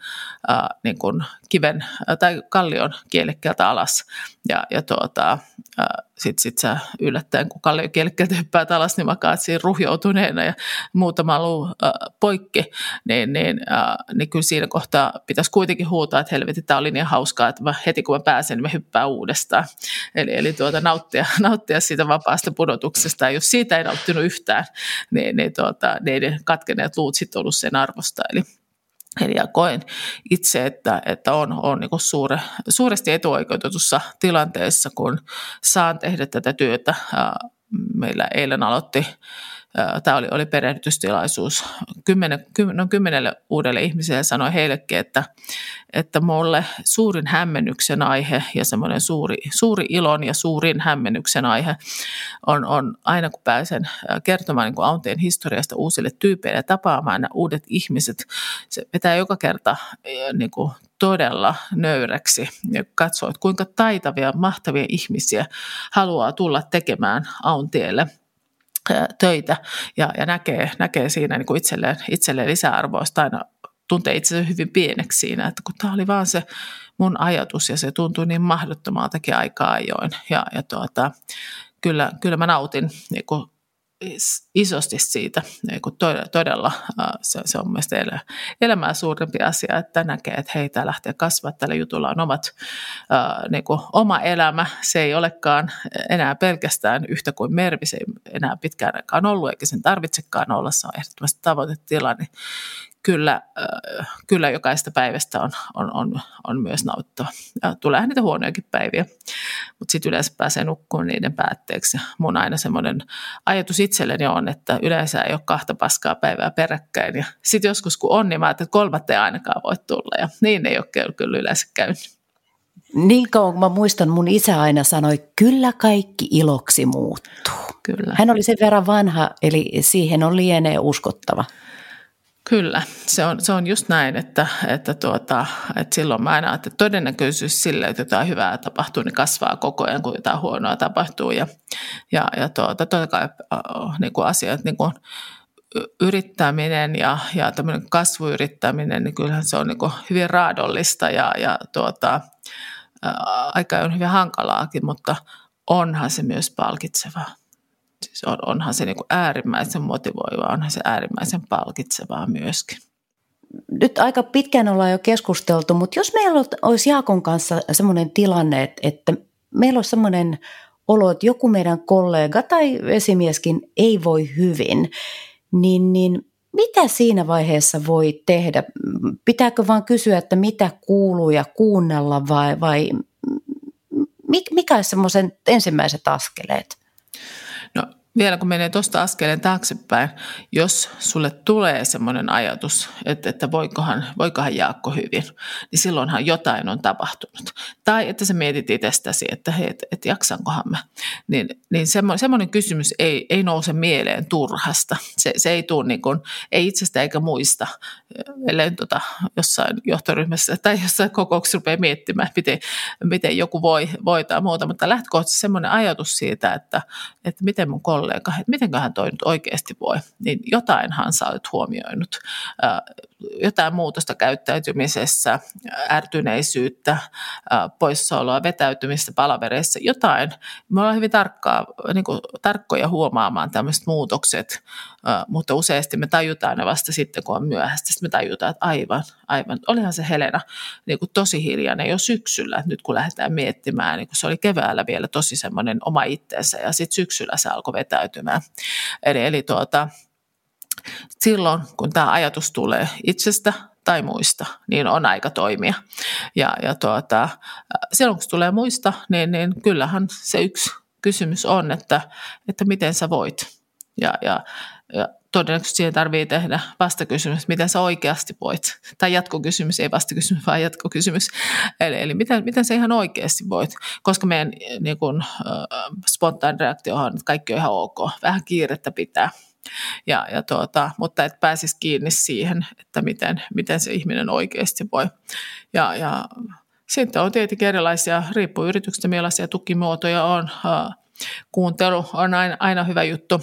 ää, niin kuin kiven tai kallion kielekkeeltä alas. Ja, ja tuota, sitten sit sä yllättäen, kun kallion kielekkeeltä hyppäät alas, niin makaat siinä ruhjoutuneena ja muutama luu poikki, niin, niin, ää, niin kyllä siinä kohtaa pitäisi kuitenkin huutaa, että helvetti, tämä oli niin hauskaa, että mä, heti kun mä pääsen, niin mä hyppään uudestaan. Eli, eli tuota, nauttia, <laughs> nauttia siitä vapaasta pudotuksesta. Ja jos siitä ei nauttinut yhtään, niin, niin, tuota, niin ne katkeneet luut sitten ollut sen arvosta. Eli Eli koen itse, että, että on, on niin suure, suuresti etuoikeutetussa tilanteessa, kun saan tehdä tätä työtä. Meillä eilen aloitti tämä oli, oli perehdytystilaisuus kymmenen, no kymmenelle uudelle ihmiselle sanoin heillekin, että, että mulle suurin hämmennyksen aihe ja semmoinen suuri, suuri ilon ja suurin hämmennyksen aihe on, on aina kun pääsen kertomaan niin Aunteen historiasta uusille tyypeille ja tapaamaan nämä uudet ihmiset. Se vetää joka kerta niin kuin todella nöyräksi ja katsoo, että kuinka taitavia, mahtavia ihmisiä haluaa tulla tekemään Auntielle – töitä ja, ja näkee, näkee siinä niin kuin itselleen, itselleen lisäarvoa, aina tuntee itsensä hyvin pieneksi siinä, että kun tämä oli vaan se mun ajatus ja se tuntui niin mahdottomaltakin aikaa ajoin. Ja, ja tuota, kyllä, kyllä mä nautin niin kuin isosti siitä, niin kuin todella se, se on mielestäni elämää suurempi asia, että näkee, että hei, tämä lähtee kasvaa, tällä jutulla on omat, niin kuin oma elämä, se ei olekaan enää pelkästään yhtä kuin Mervi, se ei enää pitkään aikaan ollut, eikä sen tarvitsekaan olla, se on ehdottomasti tavoitetila, niin kyllä, äh, kyllä jokaista päivästä on, on, on, on myös nauttava. Ja tulee niitä huonojakin päiviä, mutta sitten yleensä pääsee nukkumaan niiden päätteeksi. Mun aina semmoinen ajatus itselleni on, että yleensä ei ole kahta paskaa päivää peräkkäin. Ja sitten joskus kun on, niin mä että kolmatta ei ainakaan voi tulla. Ja niin ei ole kyllä yleensä käynyt. Niin kauan kun mä muistan, mun isä aina sanoi, kyllä kaikki iloksi muuttuu. Kyllä. Hän oli sen verran vanha, eli siihen on lienee uskottava. Kyllä, se on, se on just näin, että, että, tuota, että silloin mä aina että todennäköisyys sille, että jotain hyvää tapahtuu, niin kasvaa koko ajan, kun jotain huonoa tapahtuu. Ja, ja, ja tuota, totta kai niin kuin asiat, niin kuin yrittäminen ja, ja tämmöinen kasvuyrittäminen, niin kyllähän se on niin kuin hyvin raadollista ja, ja tuota, aika on hyvin hankalaakin, mutta onhan se myös palkitsevaa. Siis on, onhan se niin kuin äärimmäisen motivoivaa, onhan se äärimmäisen palkitsevaa myöskin. Nyt aika pitkään ollaan jo keskusteltu, mutta jos meillä olisi Jaakon kanssa sellainen tilanne, että meillä olisi sellainen olo, että joku meidän kollega tai esimieskin ei voi hyvin, niin, niin mitä siinä vaiheessa voi tehdä? Pitääkö vaan kysyä, että mitä kuuluu ja kuunnella vai, vai mikä olisi semmoisen ensimmäiset askeleet? Vielä kun menee tuosta askeleen taaksepäin, jos sulle tulee semmoinen ajatus, että, että voikohan, voikohan Jaakko hyvin, niin silloinhan jotain on tapahtunut. Tai että sä mietit itsestäsi, että hei, et, et jaksankohan mä. Niin, niin semmoinen, semmoinen kysymys ei, ei nouse mieleen turhasta. Se, se ei tule niin kuin, ei itsestä eikä muista, ellei tota, jossain johtoryhmässä tai jossain kokouksessa rupeaa miettimään, miten, miten joku voi, voi tai muuta. Mutta lähtökohtaisesti semmoinen ajatus siitä, että, että miten mun kollega kollega, että mitenköhän toi nyt oikeasti voi, niin jotainhan sä olet huomioinut. Jotain muutosta käyttäytymisessä, ärtyneisyyttä, poissaoloa, vetäytymistä palavereissa, jotain. Me ollaan hyvin tarkkaa, niin kuin, tarkkoja huomaamaan tämmöiset muutokset, mutta useasti me tajutaan ne vasta sitten, kun on myöhäistä. Sitten me tajutaan, että aivan, aivan. Olihan se Helena niin kuin tosi hiljainen jo syksyllä, nyt kun lähdetään miettimään, niin kun se oli keväällä vielä tosi semmoinen oma itteensä ja sitten syksyllä se alkoi vetäytymään. Eli, eli tuota, silloin, kun tämä ajatus tulee itsestä tai muista, niin on aika toimia. Ja, ja tuota, silloin kun se tulee muista, niin, niin kyllähän se yksi kysymys on, että, että miten sä voit. Ja, ja, ja todennäköisesti siihen tarvii tehdä vastakysymys, miten sä oikeasti voit. Tai jatkokysymys, ei vastakysymys, vaan jatkokysymys. Eli, eli miten, miten sä ihan oikeasti voit. Koska meidän niin kun, äh, spontaan reaktio on, että kaikki on ihan ok. Vähän kiirettä pitää. Ja, ja tuota, mutta et pääsisi kiinni siihen, että miten, miten se ihminen oikeasti voi. Ja, ja sitten on tietenkin erilaisia, riippuu yrityksestä millaisia tukimuotoja on. Kuuntelu on aina, aina hyvä juttu.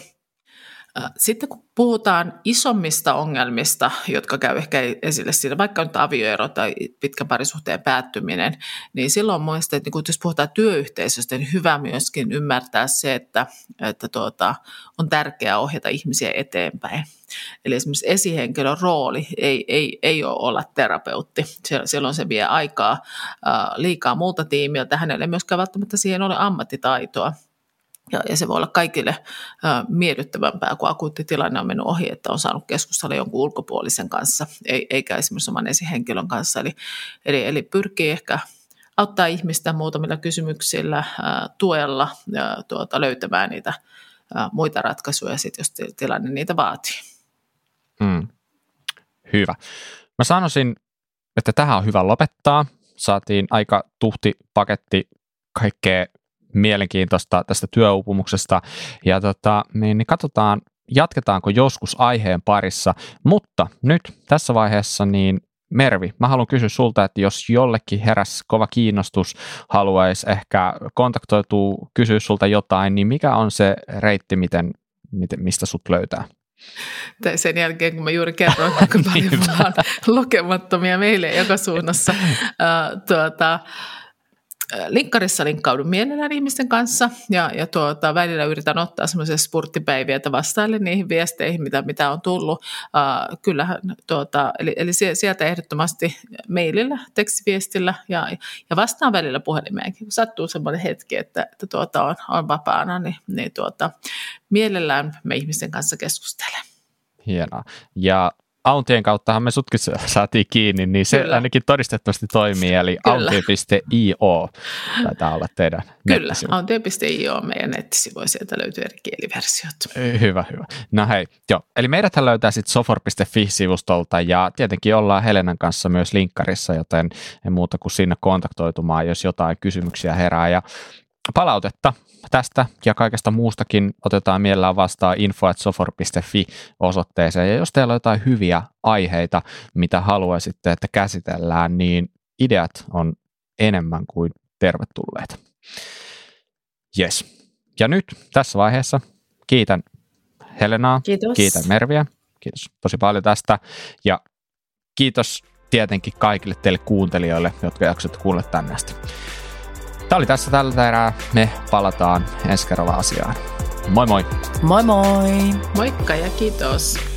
Sitten kun puhutaan isommista ongelmista, jotka käy ehkä esille siinä, vaikka nyt avioero tai pitkä parisuhteen päättyminen, niin silloin on mielestäni, että niin jos puhutaan työyhteisöstä, niin hyvä myöskin ymmärtää se, että, että tuota, on tärkeää ohjata ihmisiä eteenpäin. Eli esimerkiksi esihenkilön rooli ei, ei, ei ole olla terapeutti. Silloin se vie aikaa liikaa muuta tiimiä, hänelle ei myöskään välttämättä siihen ole ammattitaitoa. Ja, ja se voi olla kaikille ä, miellyttävämpää, kun akuutti tilanne on mennyt ohi, että on saanut keskustella jonkun ulkopuolisen kanssa, ei, eikä esimerkiksi oman esihenkilön kanssa. Eli, eli, eli pyrkii ehkä auttaa ihmistä muutamilla kysymyksillä, ä, tuella ja tuota, löytämään niitä ä, muita ratkaisuja, sit, jos tilanne niitä vaatii. Hmm. Hyvä. Mä sanoisin, että tähän on hyvä lopettaa. Saatiin aika tuhti paketti kaikkea mielenkiintoista tästä työuupumuksesta. Ja tota, niin, niin katsotaan, jatketaanko joskus aiheen parissa. Mutta nyt tässä vaiheessa niin Mervi, mä haluan kysyä sulta, että jos jollekin heräs kova kiinnostus, haluaisi ehkä kontaktoitua, kysyä sulta jotain, niin mikä on se reitti, miten, miten, mistä sut löytää? Tai sen jälkeen, kun mä juuri kerroin, <laughs> kuinka paljon mulla on lukemattomia meille joka suunnassa. Uh, <laughs> tuota, linkkarissa linkkaudun mielellään ihmisten kanssa ja, ja tuota, välillä yritän ottaa semmoisia spurttipäiviä, että vastailen niihin viesteihin, mitä, mitä on tullut. Uh, kyllähän, tuota, eli, eli sieltä ehdottomasti mailillä, tekstiviestillä ja, ja vastaan välillä puhelimeenkin, kun sattuu semmoinen hetki, että, että tuota, on, on vapaana, niin, niin tuota, mielellään me ihmisten kanssa keskustelen. Hienoa. Ja Auntien kauttahan me sutkin saatiin kiinni, niin se Kyllä. ainakin todistettavasti toimii, eli auntio.io taitaa olla teidän Kyllä, auntio.io on meidän nettisivu, sieltä löytyy eri kieliversiot. Hyvä, hyvä. No hei, joo. Eli meidät löytää sitten sofor.fi-sivustolta ja tietenkin ollaan Helenan kanssa myös linkkarissa, joten en muuta kuin sinne kontaktoitumaan, jos jotain kysymyksiä herää. Ja palautetta tästä ja kaikesta muustakin otetaan mielellään vastaan info.sofor.fi osoitteeseen. Ja jos teillä on jotain hyviä aiheita, mitä haluaisitte, että käsitellään, niin ideat on enemmän kuin tervetulleita. Yes. Ja nyt tässä vaiheessa kiitän Helenaa, kiitos. kiitän Merviä, kiitos tosi paljon tästä ja kiitos tietenkin kaikille teille kuuntelijoille, jotka jaksoitte kuulla tänne asti. Tämä oli tässä tällä erää. Me palataan ensi kerralla asiaan. Moi moi! Moi moi! Moikka ja kiitos!